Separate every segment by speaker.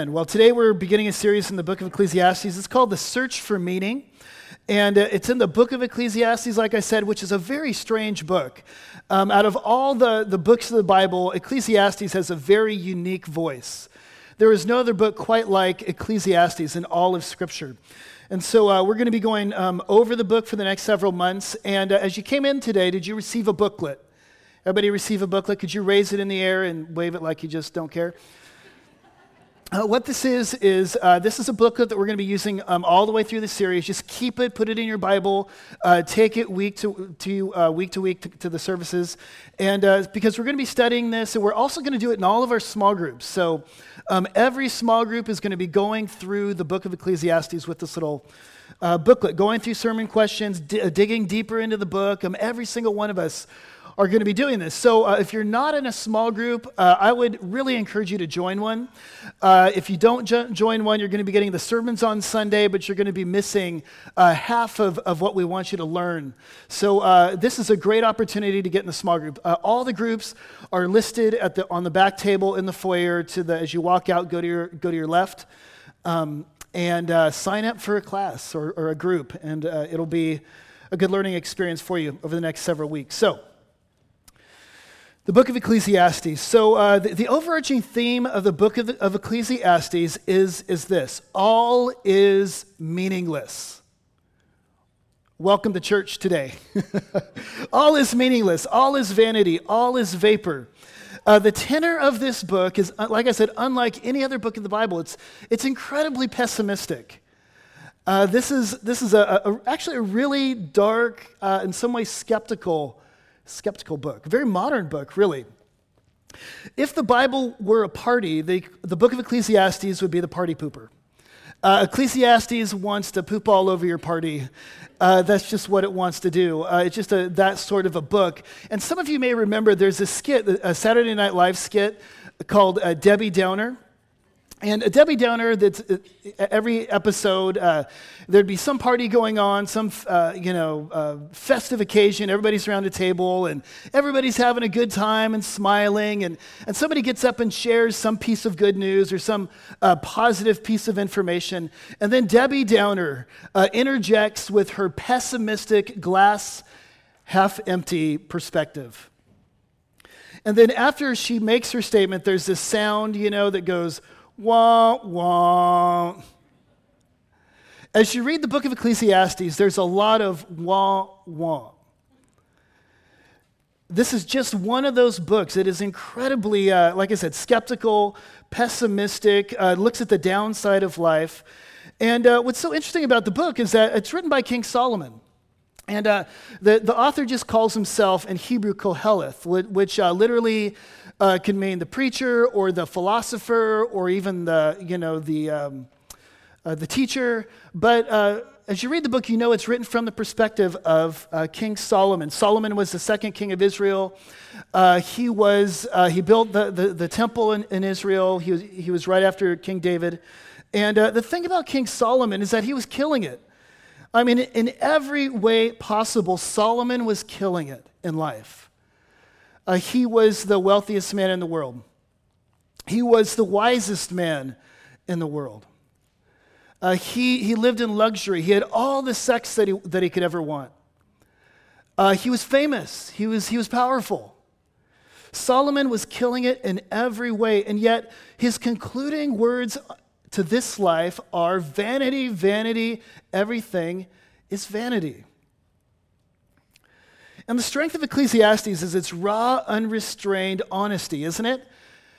Speaker 1: And well, today we're beginning a series in the book of Ecclesiastes. It's called The Search for Meaning. And uh, it's in the book of Ecclesiastes, like I said, which is a very strange book. Um, out of all the, the books of the Bible, Ecclesiastes has a very unique voice. There is no other book quite like Ecclesiastes in all of Scripture. And so uh, we're going to be going um, over the book for the next several months. And uh, as you came in today, did you receive a booklet? Everybody receive a booklet? Could you raise it in the air and wave it like you just don't care? Uh, what this is, is uh, this is a booklet that we're going to be using um, all the way through the series. Just keep it, put it in your Bible, uh, take it week to, to uh, week to week to, to, the services. And uh, because we're going to be studying this, and we're also going to do it in all of our small groups. So um, every small group is going to be going through the book of Ecclesiastes with this little uh, booklet, going through sermon questions, d- digging deeper into the book. Um, every single one of us are going to be doing this. So uh, if you're not in a small group, uh, I would really encourage you to join one. Uh, if you don't jo- join one, you're going to be getting the sermons on Sunday, but you're going to be missing uh, half of, of what we want you to learn. So uh, this is a great opportunity to get in the small group. Uh, all the groups are listed at the, on the back table in the foyer. To the, as you walk out, go to your, go to your left. Um, and sign up for a class or, or a group, and it'll be a good learning experience for you over the next several weeks. So, the book of Ecclesiastes. So, uh, the, the, overarching theme of the book of, of Ecclesiastes is, is this all is meaningless. Welcome to church today. all is meaningless, all is vanity, all is vapor. Uh, the tenor of this book is, uh, like I said, unlike any other book in the Bible. It's, it's incredibly pessimistic. Uh, this is, this is a, a, actually a really dark, uh, in some ways skeptical skeptical book, very modern book, really. If the Bible were a party, the, the book of Ecclesiastes would be the party pooper. Uh, Ecclesiastes wants to poop all over your party. Uh, that's just what it wants to do. Uh, it's just a, that sort of a book. And some of you may remember there's a skit, a Saturday Night Live skit called uh, Debbie Downer. And a Debbie Downer, that's uh, every episode, uh, there'd be some party going on, some uh, you know uh, festive occasion. Everybody's around a table, and everybody's having a good time and smiling. And, and somebody gets up and shares some piece of good news or some uh, positive piece of information, and then Debbie Downer uh, interjects with her pessimistic, glass half empty perspective. And then after she makes her statement, there's this sound, you know, that goes Wah, wah. As you read the book of Ecclesiastes, there's a lot of wah, wah. This is just one of those books. It is incredibly, uh, like I said, skeptical, pessimistic, uh, looks at the downside of life. And uh, what's so interesting about the book is that it's written by King Solomon. And uh, the, the author just calls himself in Hebrew Koheleth, which uh, literally uh, can mean the preacher or the philosopher or even the, you know, the, um, uh, the teacher. But uh, as you read the book, you know it's written from the perspective of uh, King Solomon. Solomon was the second king of Israel. Uh, he, was, uh, he built the, the, the temple in, in, Israel. He was, he was right after King David. And the thing about King Solomon is that he was killing it. I mean, in every way possible, Solomon was killing it in life. Uh, he was the wealthiest man in the world. He was the wisest man in the world. Uh, he, he lived in luxury. He had all the sex that he, that he could ever want. Uh, he was famous. He was, he was powerful. Solomon was killing it in every way, and yet his concluding words to this life are vanity, vanity, everything is vanity. And the strength of Ecclesiastes is its raw, unrestrained honesty, isn't it?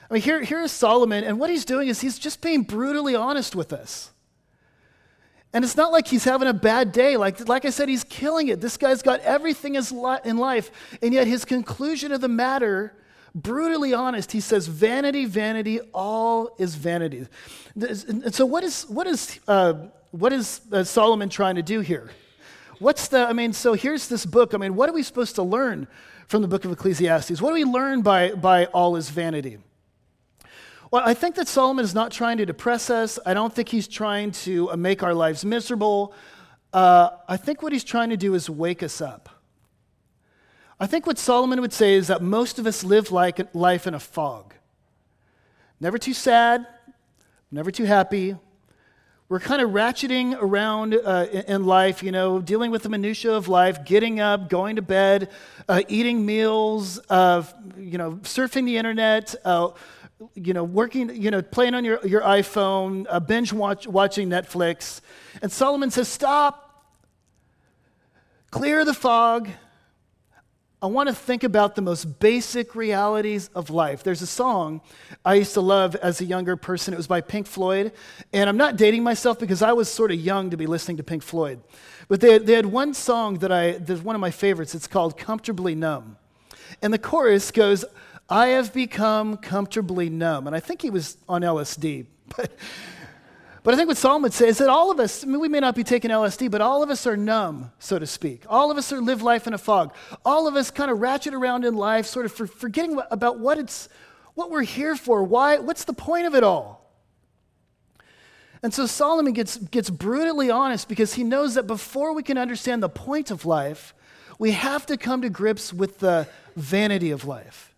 Speaker 1: I mean, here, here is Solomon, and what he's doing is he's just being brutally honest with us. And it's not like he's having a bad day. Like, like I said, he's killing it. This guy's got everything in life, and yet his conclusion of the matter, brutally honest, he says, Vanity, vanity, all is vanity. And so, what is, what is, uh, what is uh, Solomon trying to do here? What's the, I mean, so here's this book. I mean, what are we supposed to learn from the book of Ecclesiastes? What do we learn by, by all is vanity? Well, I think that Solomon is not trying to depress us. I don't think he's trying to uh, make our lives miserable. Uh, I think what he's trying to do is wake us up. I think what Solomon would say is that most of us live like life in a fog. Never too sad, never too happy. We're kind of ratcheting around uh, in life, you know, dealing with the minutiae of life, getting up, going to bed, uh, eating meals, uh, you know, surfing the internet, uh, you know, working, you know, playing on your, your iPhone, uh, binge watch, watching Netflix. And Solomon says, Stop, clear the fog, I want to think about the most basic realities of life. There's a song I used to love as a younger person. It was by Pink Floyd. And I'm not dating myself because I was sort of young to be listening to Pink Floyd. But they, they had one song that I, that's one of my favorites. It's called Comfortably Numb. And the chorus goes, I have become comfortably numb. And I think he was on LSD. But but I think what Solomon would say is that all of us, I mean, we may not be taking LSD, but all of us are numb, so to speak. All of us are live life in a fog. All of us kind of ratchet around in life, sort of for, forgetting about what it's, what we're here for. Why? What's the point of it all? And so Solomon gets, gets brutally honest because he knows that before we can understand the point of life, we have to come to grips with the vanity of life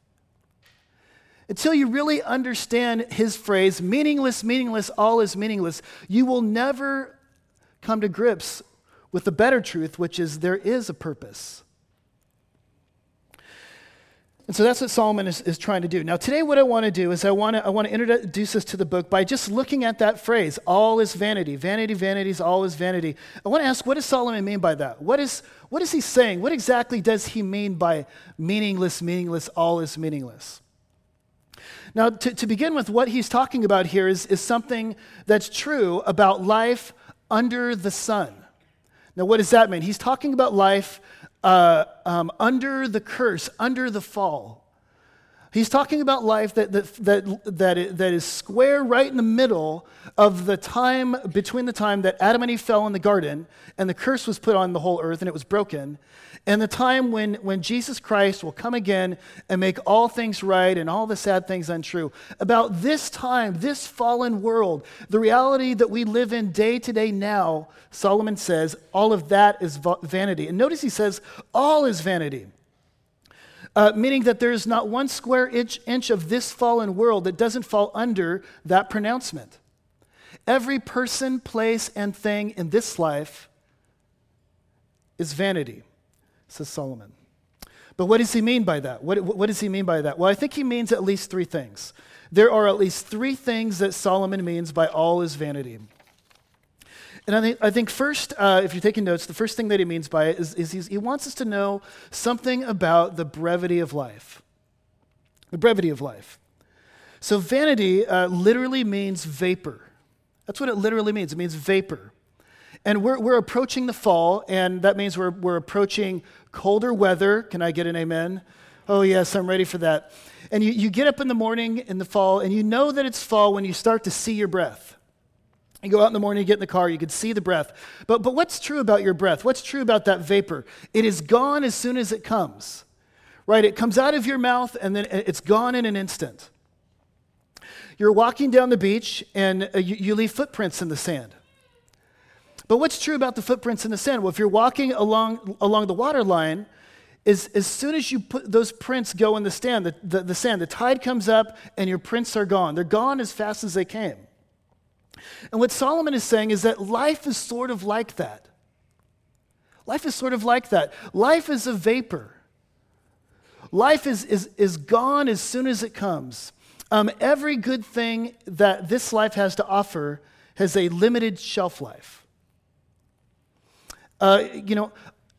Speaker 1: until you really understand his phrase, meaningless, meaningless, all is meaningless, you will never come to grips with the better truth, which is there is a purpose. And so that's what Solomon is, is trying to do. Now, today, what I want to do is I want to, I introduce us to the book by just looking at that phrase, all is vanity. Vanity, vanities, all is vanity. I want to ask, what does Solomon mean by that? What is, what is he saying? What exactly does he mean by meaningless, meaningless, all is meaningless? Now, to, to begin with, what he's talking about here is, is something that's true about life under the sun. Now, what does that mean? He's talking about life uh, um, under the curse, under the fall. He's talking about life that, that, that, that, that is square right in the middle of the time between the time that Adam and Eve fell in the garden and the curse was put on the whole earth and it was broken, and the time when, when Jesus Christ will come again and make all things right and all the sad things untrue. About this time, this fallen world, the reality that we live in day to day now, Solomon says, all of that is vanity. And notice he says, all is vanity. Uh, meaning that there is not one square inch, inch of this fallen world that doesn't fall under that pronouncement. Every person, place, and thing in this life is vanity says Solomon. But what does he mean by that? What, what does he mean by that? Well, I think he means at least three things. There are at least three things that Solomon means by all is vanity. And I think, I think first, uh, if you're taking notes, the first thing that he means by it is, is he wants us to know something about the brevity of life. The brevity of life. So, vanity uh, literally means vapor. That's what it literally means. It means vapor. And we're, we're approaching the fall, and that means we're, we're approaching colder weather. Can I get an amen? Oh, yes, I'm ready for that. And you, you get up in the morning in the fall, and you know that it's fall when you start to see your breath. You go out in the morning, you get in the car, you can see the breath. But, but what's true about your breath? What's true about that vapor? It is gone as soon as it comes, right? It comes out of your mouth, and then it's gone in an instant. You're walking down the beach, and uh, you, you leave footprints in the sand. But what's true about the footprints in the sand? Well, if you're walking along, along the water line, is as soon as you put those prints go in the, stand, the, the, the sand, the tide comes up and your prints are gone. They're gone as fast as they came. And what Solomon is saying is that life is sort of like that. Life is sort of like that. Life is a vapor. Life is, is, is gone as soon as it comes. Um, every good thing that this life has to offer has a limited shelf life. Uh, you know,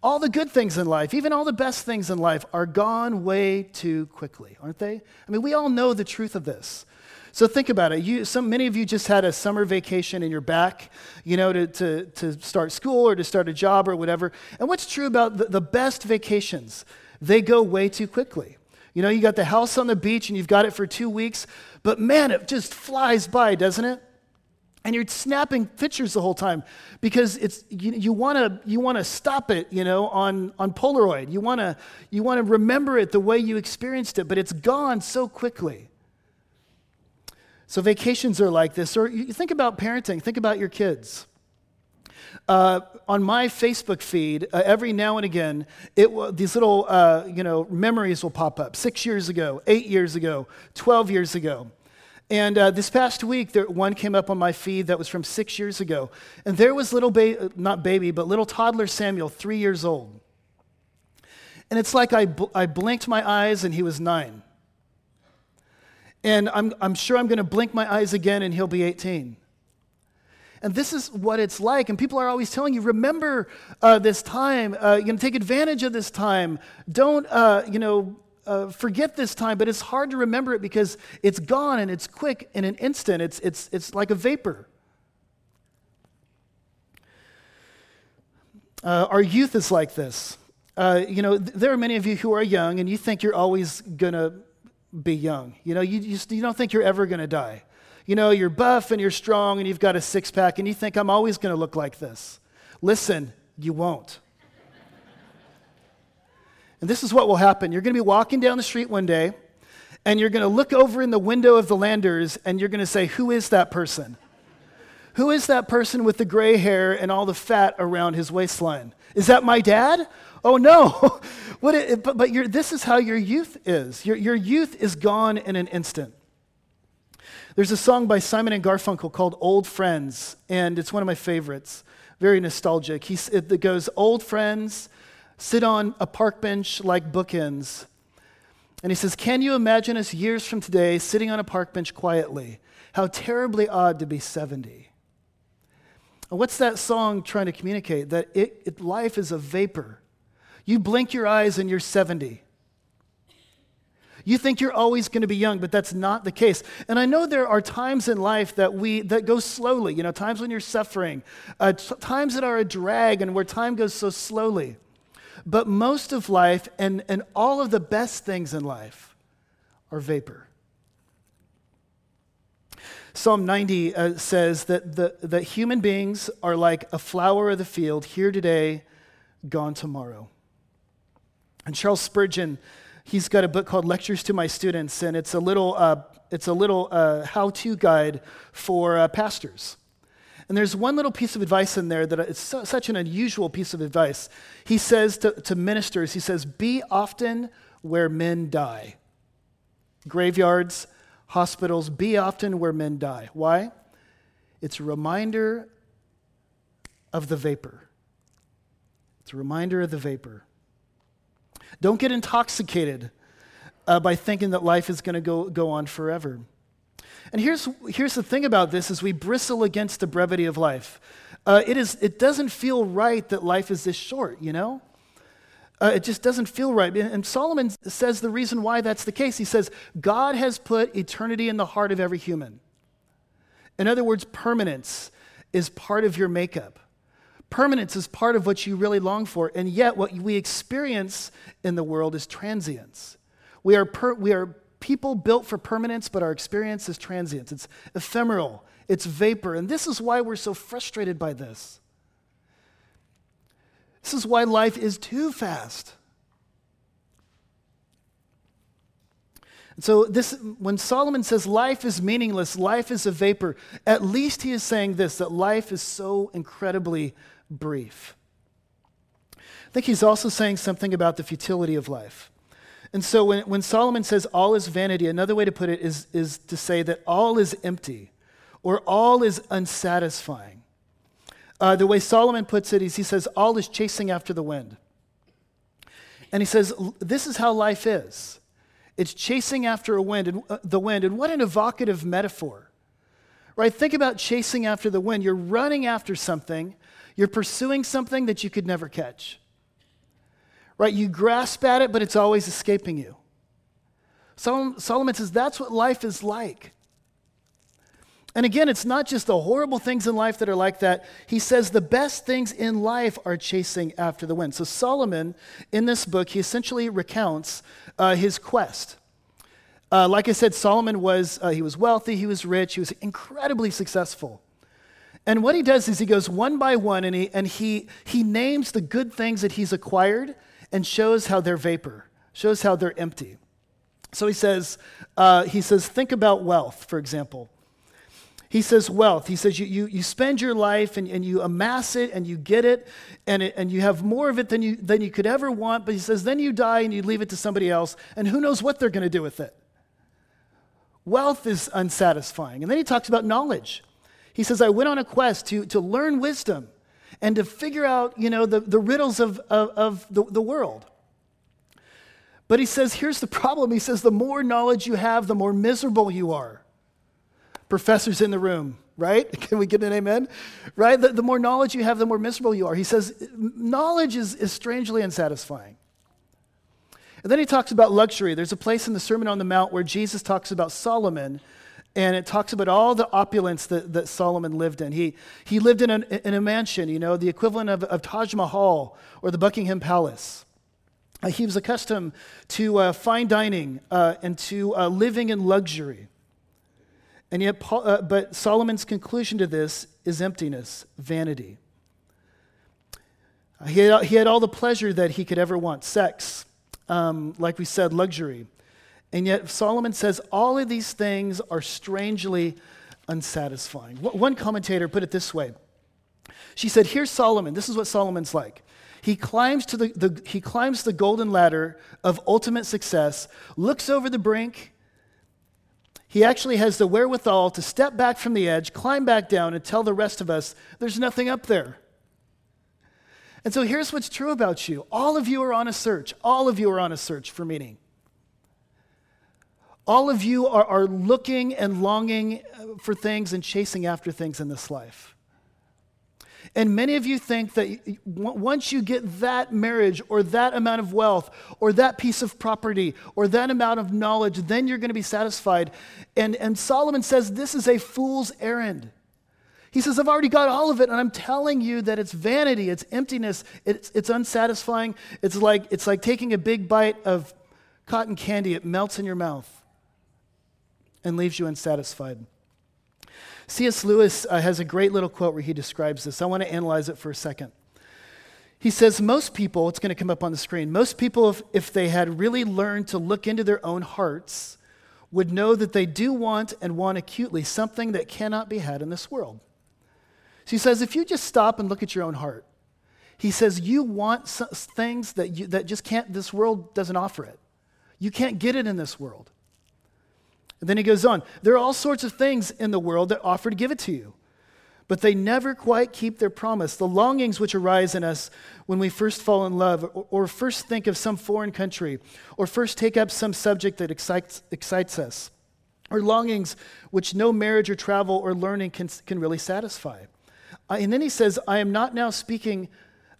Speaker 1: all the good things in life, even all the best things in life, are gone way too quickly, aren't they? I mean, we all know the truth of this. So think about it. You, some, many of you just had a summer vacation in your back, you know, to, to, to start school or to start a job or whatever. And what's true about the, the best vacations? They go way too quickly. You know, you got the house on the beach and you've got it for two weeks, but man, it just flies by, doesn't it? And you're snapping pictures the whole time because it's you, want to you want to stop it you know on on polaroid. You want to you want to remember it the way you experienced it but it's gone so quickly. So vacations are like this. Or you think about parenting. Think about your kids. Uh, on my Facebook feed, uh, every now and again, it, these little uh, you know memories will pop up. Six years ago, eight years ago, twelve years ago, And uh, this past week, there, one came up on my feed that was from six years ago. And there was little, not baby, but little toddler Samuel, three years old. And it's like I, bl- I blinked my eyes and he was nine. And I'm, I'm sure I'm going to blink my eyes again and he'll be 18. And this is what it's like. And people are always telling you, remember uh, this time. Uh, you know, take advantage of this time. Don't, uh, you know, uh, forget this time. But it's hard to remember it because it's gone and it's quick in an instant. It's, it's, it's like a vapor. Uh, our youth is like this. Uh, you know, th- there are many of you who are young and you think you're always going to be young. You know, you, you, you don't think you're ever going to die. You know, you're buff and you're strong and you've got a six pack and you think, I'm always going to look like this. Listen, you won't. And this is what will happen. You're going to be walking down the street one day and you're going to look over in the window of the Landers and you're going to say, Who is that person? Who is that person with the gray hair and all the fat around his waistline? Is that my dad? Oh no. what it, but but this is how your youth is. Your, your youth is gone in an instant. There's a song by Simon and Garfunkel called Old Friends, and it's one of my favorites. Very nostalgic. It goes, Old friends sit on a park bench like bookends. And he says, Can you imagine us years from today sitting on a park bench quietly? How terribly odd to be 70. And what's that song trying to communicate? That it, it, life is a vapor. You blink your eyes and you're 70. You think you're always going to be young, but that's not the case. And I know there are times in life that we that go slowly. You know, times when you're suffering, uh, t- times that are a drag, and where time goes so slowly. But most of life and, and all of the best things in life are vapor. Psalm 90 uh, says that, the, that human beings are like a flower of the field, here today, gone tomorrow. And Charles Spurgeon he's got a book called Lectures to My Students, and it's a little, uh, it's a little uh, how to guide for uh, pastors. And there's one little piece of advice in there that it's so, such an unusual piece of advice. He says to, to ministers, he says, Be often where men die. Graveyards, hospitals, be often where men die. Why? It's a reminder of the vapor. It's a reminder of the vapor. Don't get intoxicated uh, by thinking that life is going to go, go on forever. And here's, here's the thing about this is we bristle against the brevity of life. Uh, it, is, it doesn't feel right that life is this short, you know? Uh, it just doesn't feel right. And Solomon says the reason why that's the case. He says, God has put eternity in the heart of every human. In other words, permanence is part of your makeup. Permanence is part of what you really long for, and yet what we experience in the world is transience. We are, per, we are people built for permanence, but our experience is transience. It's ephemeral, it's vapor, and this is why we're so frustrated by this. This is why life is too fast. And so this when Solomon says life is meaningless, life is a vapor, at least he is saying this that life is so incredibly brief. I think he's also saying something about the futility of life. And so when, when Solomon says all is vanity, another way to put it is, is to say that all is empty or all is unsatisfying. Uh, the way Solomon puts it is he says all is chasing after the wind. And he says this is how life is. It's chasing after a wind and uh, the wind. And what an evocative metaphor. Right? Think about chasing after the wind. You're running after something you're pursuing something that you could never catch. Right? You grasp at it, but it's always escaping you. Solomon says that's what life is like. And again, it's not just the horrible things in life that are like that. He says the best things in life are chasing after the wind. So, Solomon, in this book, he essentially recounts uh, his quest. Uh, like I said, Solomon was, uh, he was wealthy, he was rich, he was incredibly successful. And what he does is he goes one by one and he, and he, he names the good things that he's acquired and shows how they're vapor, shows how they're empty. So he says, uh, he says, think about wealth, for example. He says, wealth. He says, you, you, you spend your life and, and you amass it and you get it and, it and you have more of it than you, than you could ever want. But he says, then you die and you leave it to somebody else, and who knows what they're going to do with it. Wealth is unsatisfying. And then he talks about knowledge. He says, I went on a quest to, to learn wisdom and to figure out, you know, the, the riddles of, of, of the, the world. But he says, here's the problem. He says, the more knowledge you have, the more miserable you are. Professors in the room, right? Can we get an amen? Right? The, the more knowledge you have, the more miserable you are. He says, knowledge is, is strangely unsatisfying. And then he talks about luxury. There's a place in the Sermon on the Mount where Jesus talks about Solomon, and it talks about all the opulence that, that Solomon lived in. He, he lived in, an, in a mansion, you know, the equivalent of, of Taj Mahal or the Buckingham Palace. Uh, he was accustomed to uh, fine dining uh, and to uh, living in luxury. And yet, Paul, uh, but Solomon's conclusion to this is emptiness, vanity. He had, he had all the pleasure that he could ever want sex, um, like we said, luxury. And yet, Solomon says all of these things are strangely unsatisfying. One commentator put it this way She said, Here's Solomon. This is what Solomon's like. He climbs, to the, the, he climbs the golden ladder of ultimate success, looks over the brink. He actually has the wherewithal to step back from the edge, climb back down, and tell the rest of us there's nothing up there. And so here's what's true about you all of you are on a search. All of you are on a search for meaning. All of you are, are looking and longing uh, for things and chasing after things in this life. And many of you think that once you get that marriage or that amount of wealth or that piece of property or that amount of knowledge, then you're going to be satisfied. And, and Solomon says this is a fool's errand. He says, I've already got all of it, and I'm telling you that it's vanity, it's emptiness, it's, it's unsatisfying. It's like, it's like taking a big bite of cotton candy, it melts in your mouth and leaves you unsatisfied. C.S. Lewis uh, has a great little quote where he describes this. I want to analyze it for a second. He says, Most people, it's going to come up on the screen, most people, if, if they had really learned to look into their own hearts, would know that they do want and want acutely something that cannot be had in this world. So he says, if you just stop and look at your own heart, he says, you want things that, you, that just can't, this world doesn't offer it. You can't get it in this world. And then he goes on, there are all sorts of things in the world that offer to give it to you, but they never quite keep their promise. The longings which arise in us when we first fall in love, or, or first think of some foreign country, or first take up some subject that excites, excites us, or longings which no marriage or travel or learning can, can really satisfy. Uh, and then he says, I am not now speaking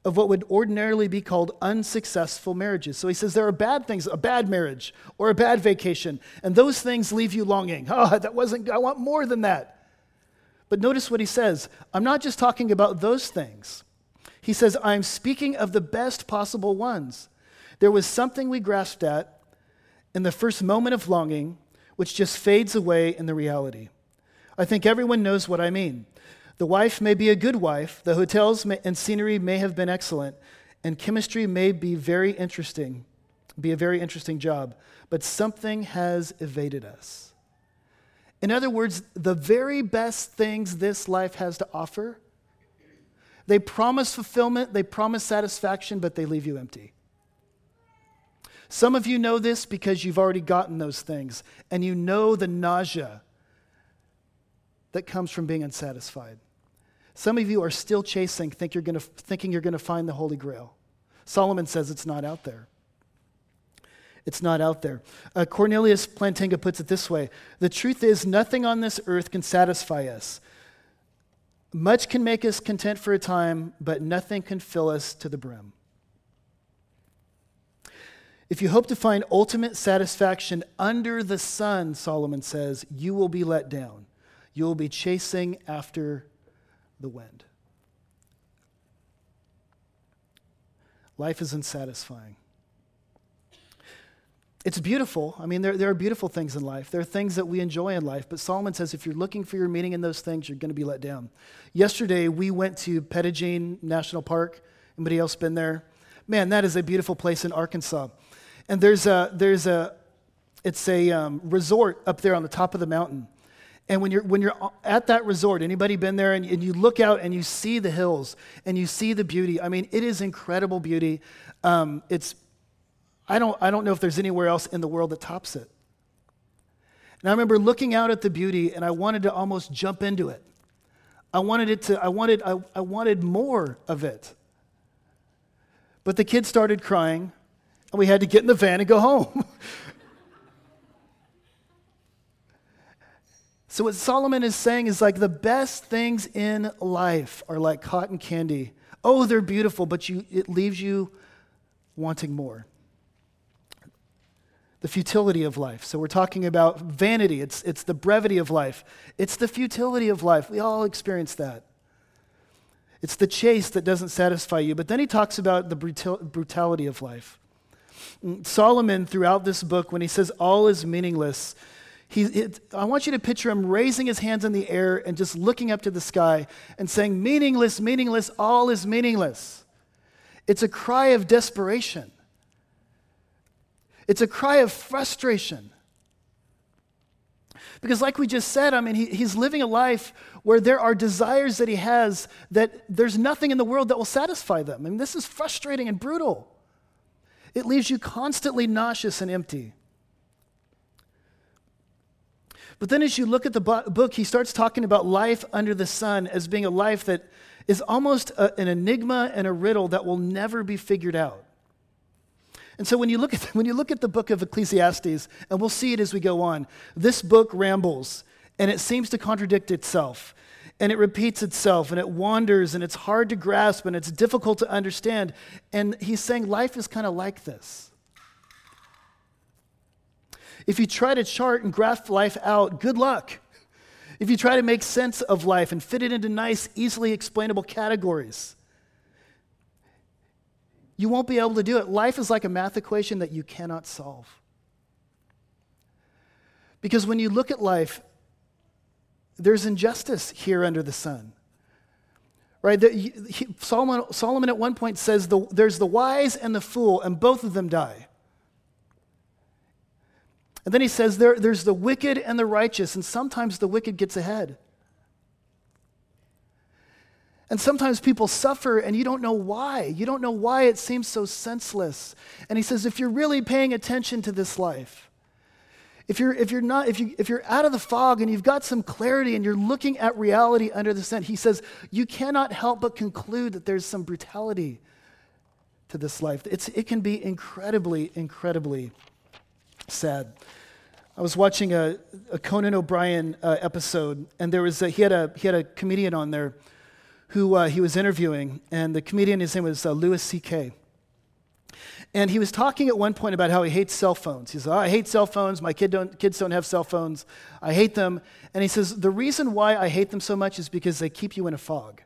Speaker 1: of what would ordinarily be called unsuccessful marriages. So he says there are bad things, a bad marriage or a bad vacation, and those things leave you longing. Oh, that wasn't, I want more than that. But notice what he says I'm not just talking about those things. He says, I'm speaking of the best possible ones. There was something we grasped at in the first moment of longing, which just fades away in the reality. I think everyone knows what I mean. The wife may be a good wife, the hotels may, and scenery may have been excellent, and chemistry may be very interesting, be a very interesting job, but something has evaded us. In other words, the very best things this life has to offer, they promise fulfillment, they promise satisfaction, but they leave you empty. Some of you know this because you've already gotten those things, and you know the nausea that comes from being unsatisfied. Some of you are still chasing, think you're gonna, thinking you're going to find the Holy Grail. Solomon says it's not out there. It's not out there. Uh, Cornelius Plantinga puts it this way The truth is, nothing on this earth can satisfy us. Much can make us content for a time, but nothing can fill us to the brim. If you hope to find ultimate satisfaction under the sun, Solomon says, you will be let down. You will be chasing after the wind. Life is unsatisfying. It's beautiful. I mean, there, there are beautiful things in life. There are things that we enjoy in life. But Solomon says if you're looking for your meaning in those things, you're going to be let down. Yesterday, we went to Petit Jean National Park. Anybody else been there? Man, that is a beautiful place in Arkansas. And there's a, there's a it's a um, resort up there on the top of the mountain. And when you're, when you're at that resort, anybody been there and, and, you look out and you see the hills and you see the beauty? I mean, it is incredible beauty. Um, it's, I, don't, I don't know if there's anywhere else in the world that tops it. And I remember looking out at the beauty and I wanted to almost jump into it. I wanted it to, I wanted, I, I wanted more of it. But the kids started crying and we had to get in the van and go home. so, what Solomon is saying is like the best things in life are like cotton candy. Oh, they're beautiful, but you, it leaves you wanting more the futility of life. So we're talking about vanity, it's, it's the brevity of life, it's the futility of life. We all experience that. It's the chase that doesn't satisfy you. But then he talks about the brutal, brutality of life. Mm, Solomon, throughout this book, when he says all is meaningless, it, I want you to picture him raising his hands in the air and just looking up to the sky and saying, Meaningless, meaningless, all is meaningless. It's a cry of desperation. It's a cry of frustration. Because, like we just said, I mean, he, he's living a life where there are desires that he has that there's nothing in the world that will satisfy them. I mean, this is frustrating and brutal. It leaves you constantly nauseous and empty. But then, as you look at the book, he starts talking about life under the sun as being a life that is almost a, an enigma and a riddle that will never be figured out. And so when you look at when you look at the book of Ecclesiastes, and we'll see it as we go on, this book rambles and it seems to contradict itself. And it repeats itself and it wanders and it's hard to grasp and it's difficult to understand. And he's saying life is kind of like this. If you try to chart and graph life out, good luck. If you try to make sense of life and fit it into nice, easily explainable categories, you won't be able to do it. Life is like a math equation that you cannot solve. Because when you look at life, there's injustice here under the sun. Right? Solomon, Solomon at one point says the, there's the wise and the fool, and both of them die. And then he says there, there's the wicked and the righteous, and sometimes the wicked gets ahead. And sometimes people suffer and you don't know why. You don't know why it seems so senseless. And he says, if you're really paying attention to this life, if you're, if you're not, if, you, if you're out of the fog and you've got some clarity and you're looking at reality under the sun, he says, you cannot help but conclude that there's some brutality to this life. It's, it can be incredibly, incredibly sad. I was watching a, a Conan O'Brien uh, episode, and there was a, he, had a, he had a comedian on there who uh, he was interviewing, and the comedian, his name was uh, Louis C.K. And he was talking at one point about how he hates cell phones. He says, oh, I hate cell phones. My kid don't, kids don't have cell phones. I hate them. And he says, The reason why I hate them so much is because they keep you in a fog.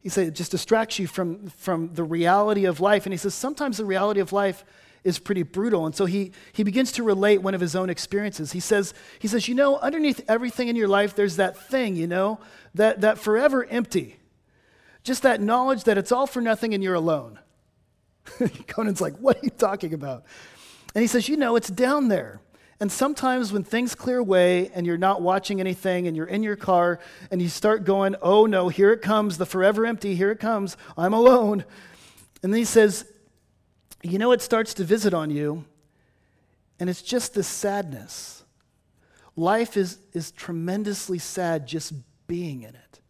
Speaker 1: He said, It just distracts you from, from the reality of life. And he says, Sometimes the reality of life is pretty brutal. And so he, he begins to relate one of his own experiences. He says, he says, You know, underneath everything in your life, there's that thing, you know, that, that forever empty. Just that knowledge that it's all for nothing and you're alone. Conan's like, What are you talking about? And he says, You know, it's down there. And sometimes when things clear away and you're not watching anything and you're in your car and you start going, Oh no, here it comes, the forever empty, here it comes, I'm alone. And then he says, you know, it starts to visit on you, and it's just this sadness. Life is, is tremendously sad just being in it.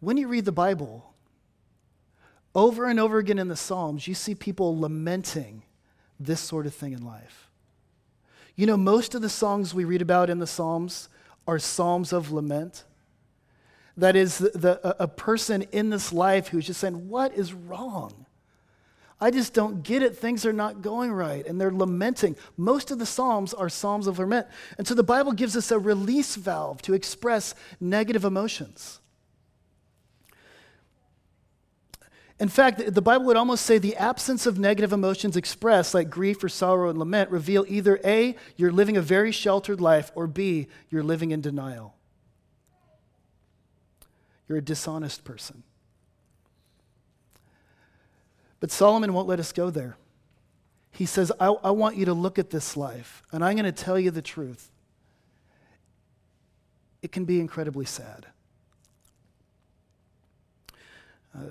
Speaker 1: When you read the Bible, over and over again in the Psalms, you see people lamenting this sort of thing in life. You know, most of the songs we read about in the Psalms are psalms of lament. That is, the, the, a person in this life who's just saying, What is wrong? I just don't get it. Things are not going right. And they're lamenting. Most of the Psalms are Psalms of lament. And so the Bible gives us a release valve to express negative emotions. In fact, the Bible would almost say the absence of negative emotions expressed, like grief or sorrow and lament, reveal either A, you're living a very sheltered life, or B, you're living in denial. You're a dishonest person. But Solomon won't let us go there. He says, I, I want you to look at this life, and I'm going to tell you the truth. It can be incredibly sad. Uh,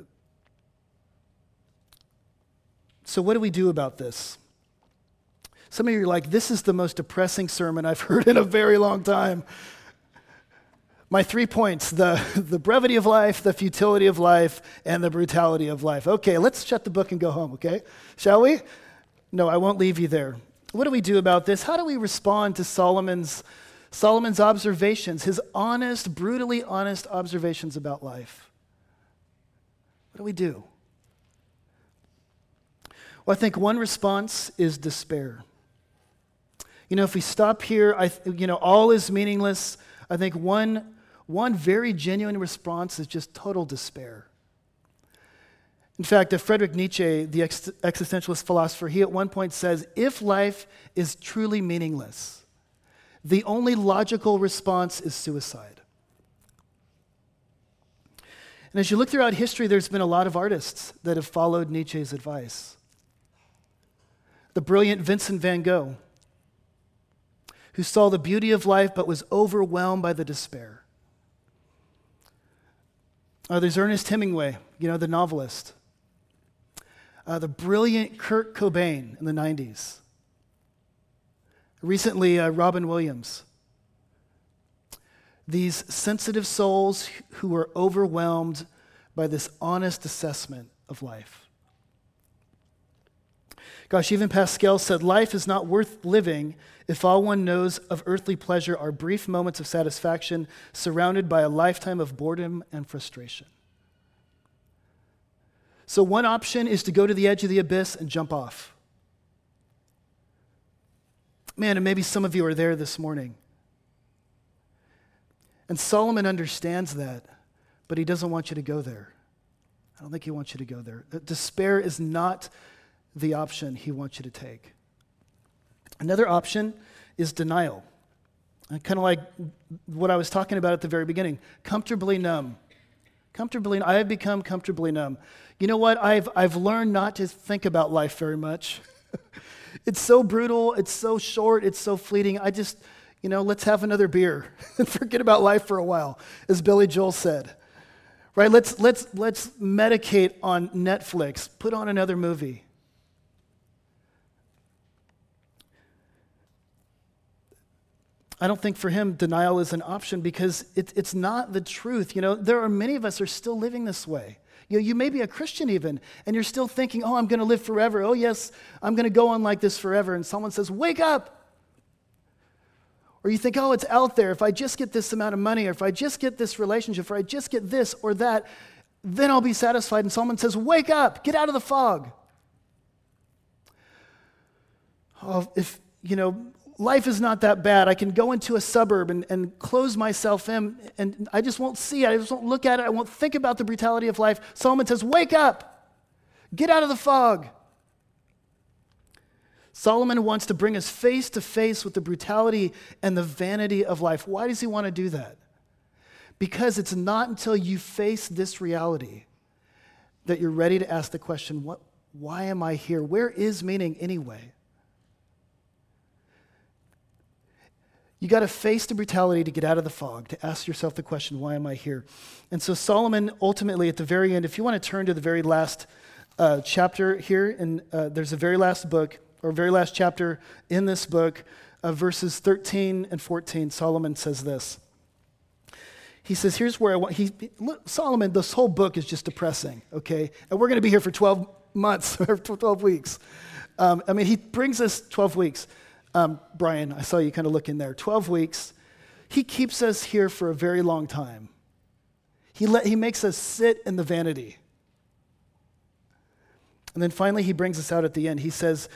Speaker 1: So, what do we do about this? Some of you are like, this is the most depressing sermon I've heard in a very long time. My three points the, the brevity of life, the futility of life, and the brutality of life. Okay, let's shut the book and go home, okay? Shall we? No, I won't leave you there. What do we do about this? How do we respond to Solomon's, Solomon's observations, his honest, brutally honest observations about life? What do we do? Well, I think one response is despair. You know, if we stop here, I, you know, all is meaningless. I think one, one very genuine response is just total despair. In fact, Friedrich Nietzsche, the ex- existentialist philosopher, he at one point says if life is truly meaningless, the only logical response is suicide. And as you look throughout history, there's been a lot of artists that have followed Nietzsche's advice. The brilliant Vincent van Gogh, who saw the beauty of life but was overwhelmed by the despair. Uh, there's Ernest Hemingway, you know, the novelist. Uh, the brilliant Kurt Cobain in the 90s. Recently, uh, Robin Williams. These sensitive souls who were overwhelmed by this honest assessment of life. Gosh, even Pascal said, Life is not worth living if all one knows of earthly pleasure are brief moments of satisfaction surrounded by a lifetime of boredom and frustration. So, one option is to go to the edge of the abyss and jump off. Man, and maybe some of you are there this morning. And Solomon understands that, but he doesn't want you to go there. I don't think he wants you to go there. Despair is not the option he wants you to take. Another option is denial. Uh, kind of like what I was talking about at the very beginning comfortably numb. Comfortably, I have become comfortably numb. You know what? I've, I've learned not to think about life very much. it's so brutal, it's so short, it's so fleeting. I just, you know, let's have another beer and forget about life for a while, as Billy Joel said. Right? Let's, let's, let's medicate on Netflix, put on another movie. I don't think for him denial is an option because it, it's not the truth. You know, there are many of us are still living this way. You know, you may be a Christian even, and you're still thinking, oh, I'm going to live forever. Oh, yes, I'm going to go on like this forever. And someone says, wake up. Or you think, oh, it's out there. If I just get this amount of money, or if I just get this relationship, or I just get this or that, then I'll be satisfied. And someone says, wake up, get out of the fog. Oh, if, you know, life is not that bad. I can go into a suburb and, and close myself in, and I just won't see it. I just won't look at it. I won't think about the brutality of life. Solomon says, Wake up, get out of the fog. Solomon wants to bring us face to face with the brutality and the vanity of life. Why does he want to do that? Because it's not until you face this reality that you're ready to ask the question, what, why am I here? Where is meaning anyway? You got to face the brutality to get out of the fog, to ask yourself the question, why am I here? And so, Solomon ultimately, at the very end, if you want to turn to the very last uh, chapter here, and uh, there's a very last book, or very last chapter in this book, uh, verses 13 and 14, Solomon says this. He says, Here's where I want, he, look, Solomon, this whole book is just depressing, okay? And we're going to be here for 12 months, or 12 weeks. Um, I mean, he brings us 12 weeks. Um, Brian, I saw you kind of look in there. 12 weeks. He keeps us here for a very long time. He, let, he makes us sit in the vanity. And then finally, he brings us out at the end. He says,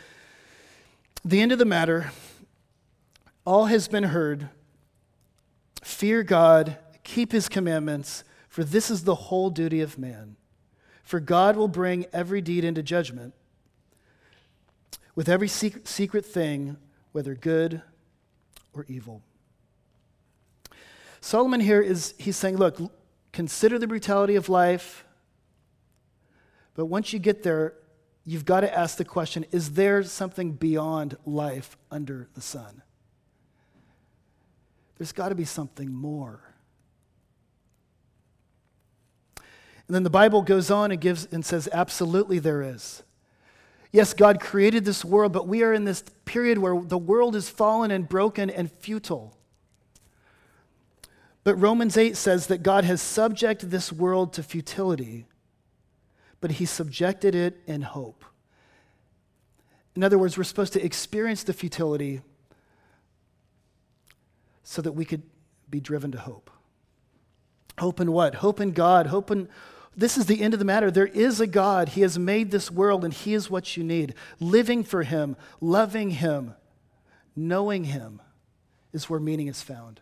Speaker 1: The end of the matter, all has been heard. Fear God, keep his commandments, for this is the whole duty of man. For God will bring every deed into judgment with every secret, secret thing whether good or evil. Solomon here is he's saying, look, consider the brutality of life, but once you get there, you've got to ask the question is there something beyond life under the sun? There's got to be something more. And then the Bible goes on and gives and says, absolutely there is. Yes, God created this world, but we are in this period where the world is fallen and broken and futile. But Romans 8 says that God has subjected this world to futility, but he subjected it in hope. In other words, we're supposed to experience the futility so that we could be driven to hope. Hope in what? Hope in God. Hope in. This is the end of the matter. There is a God. He has made this world, and He is what you need. Living for Him, loving Him, knowing Him is where meaning is found.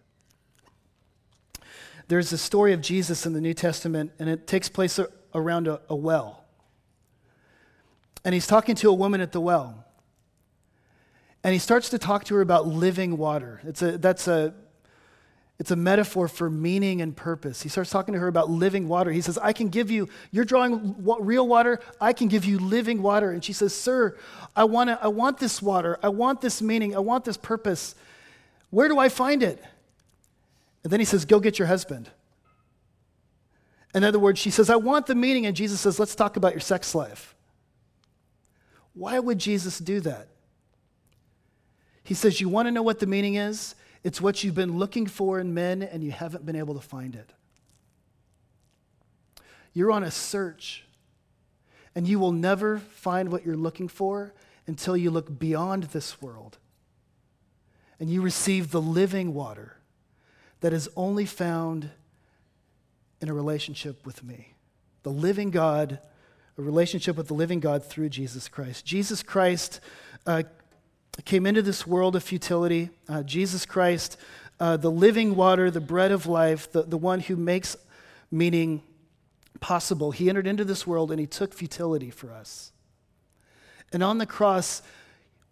Speaker 1: There's a story of Jesus in the New Testament, and it takes place around a, a well. And he's talking to a woman at the well. And he starts to talk to her about living water. It's a, that's a, it's a metaphor for meaning and purpose. He starts talking to her about living water. He says, I can give you, you're drawing real water, I can give you living water. And she says, Sir, I, wanna, I want this water. I want this meaning. I want this purpose. Where do I find it? And then he says, Go get your husband. In other words, she says, I want the meaning. And Jesus says, Let's talk about your sex life. Why would Jesus do that? He says, You want to know what the meaning is? It's what you've been looking for in men and you haven't been able to find it. You're on a search, and you will never find what you're looking for until you look beyond this world and you receive the living water that is only found in a relationship with me. The living God, a relationship with the living God through Jesus Christ. Jesus Christ uh, came into this world of futility. Uh, Jesus Christ, uh, the living water, the bread of life, the, the one who makes meaning possible, he entered into this world and he took futility for us. And on the cross,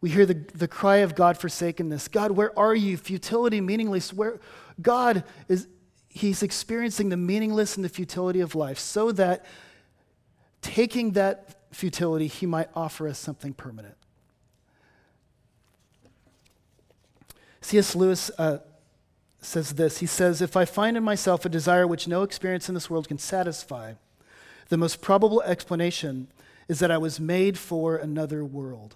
Speaker 1: we hear the, the cry of God forsakenness. God, where are you? Futility, meaningless. Where God is He's experiencing the meaningless and the futility of life so that taking that futility, He might offer us something permanent. C.S. Lewis uh, says this He says, If I find in myself a desire which no experience in this world can satisfy, the most probable explanation is that I was made for another world.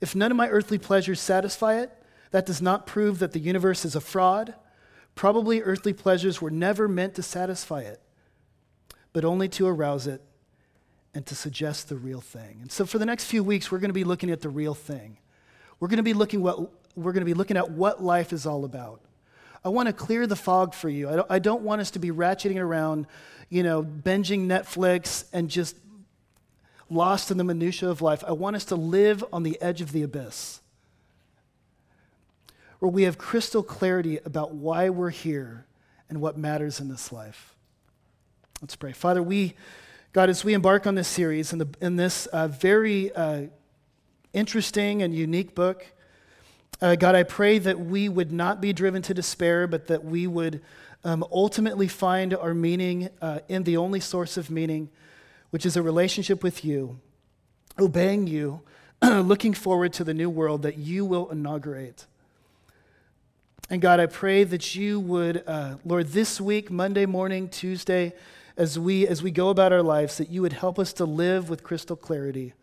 Speaker 1: If none of my earthly pleasures satisfy it, that does not prove that the universe is a fraud. Probably earthly pleasures were never meant to satisfy it, but only to arouse it and to suggest the real thing. And so for the next few weeks, we're going to be looking at the real thing. We're going to be looking what we're going to be looking at what life is all about. I want to clear the fog for you. I don't, I don't want us to be ratcheting around, you know, binging Netflix and just lost in the minutiae of life. I want us to live on the edge of the abyss, where we have crystal clarity about why we're here and what matters in this life. Let's pray. Father, we, God, as we embark on this series in, in this uh, very uh, interesting and unique book, uh, God, I pray that we would not be driven to despair, but that we would um, ultimately find our meaning uh, in the only source of meaning, which is a relationship with you, obeying you, looking forward to the new world that you will inaugurate. And God, I pray that you would, uh, Lord, this week, Monday morning, Tuesday, as we, as we go about our lives, that you would help us to live with crystal clarity.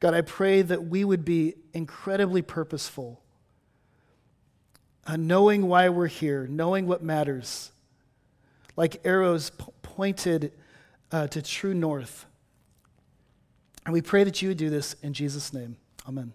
Speaker 1: God, I pray that we would be incredibly purposeful uh, knowing why we're here, knowing what matters, like arrows p- pointed uh, to true north. And we pray that you would do this in Jesus' name. Amen.